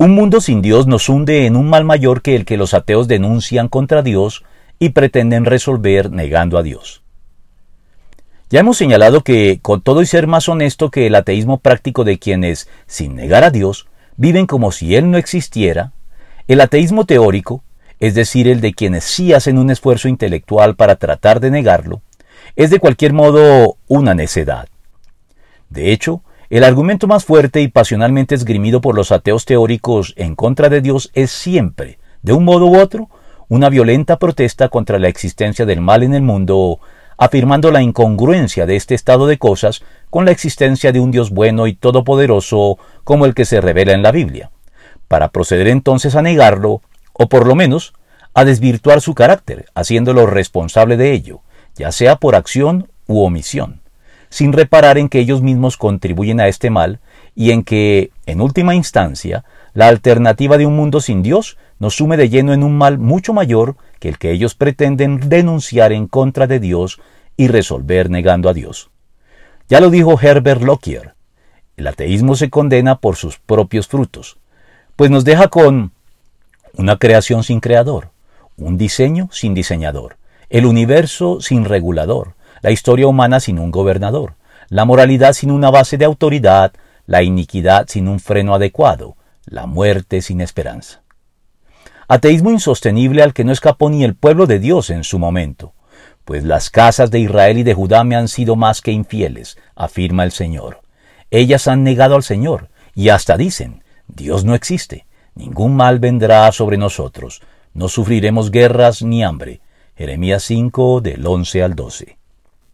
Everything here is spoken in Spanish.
Un mundo sin Dios nos hunde en un mal mayor que el que los ateos denuncian contra Dios y pretenden resolver negando a Dios. Ya hemos señalado que, con todo y ser más honesto que el ateísmo práctico de quienes, sin negar a Dios, viven como si Él no existiera, el ateísmo teórico, es decir, el de quienes sí hacen un esfuerzo intelectual para tratar de negarlo, es de cualquier modo una necedad. De hecho, el argumento más fuerte y pasionalmente esgrimido por los ateos teóricos en contra de Dios es siempre, de un modo u otro, una violenta protesta contra la existencia del mal en el mundo, afirmando la incongruencia de este estado de cosas con la existencia de un Dios bueno y todopoderoso como el que se revela en la Biblia, para proceder entonces a negarlo, o por lo menos a desvirtuar su carácter, haciéndolo responsable de ello, ya sea por acción u omisión, sin reparar en que ellos mismos contribuyen a este mal y en que, en última instancia, la alternativa de un mundo sin Dios nos sume de lleno en un mal mucho mayor que el que ellos pretenden denunciar en contra de Dios y resolver negando a Dios. Ya lo dijo Herbert Lockyer, el ateísmo se condena por sus propios frutos, pues nos deja con una creación sin creador, un diseño sin diseñador, el universo sin regulador, la historia humana sin un gobernador, la moralidad sin una base de autoridad, la iniquidad sin un freno adecuado, la muerte sin esperanza. Ateísmo insostenible al que no escapó ni el pueblo de Dios en su momento, pues las casas de Israel y de Judá me han sido más que infieles, afirma el Señor. Ellas han negado al Señor, y hasta dicen, Dios no existe, ningún mal vendrá sobre nosotros, no sufriremos guerras ni hambre. Jeremías 5 del 11 al 12.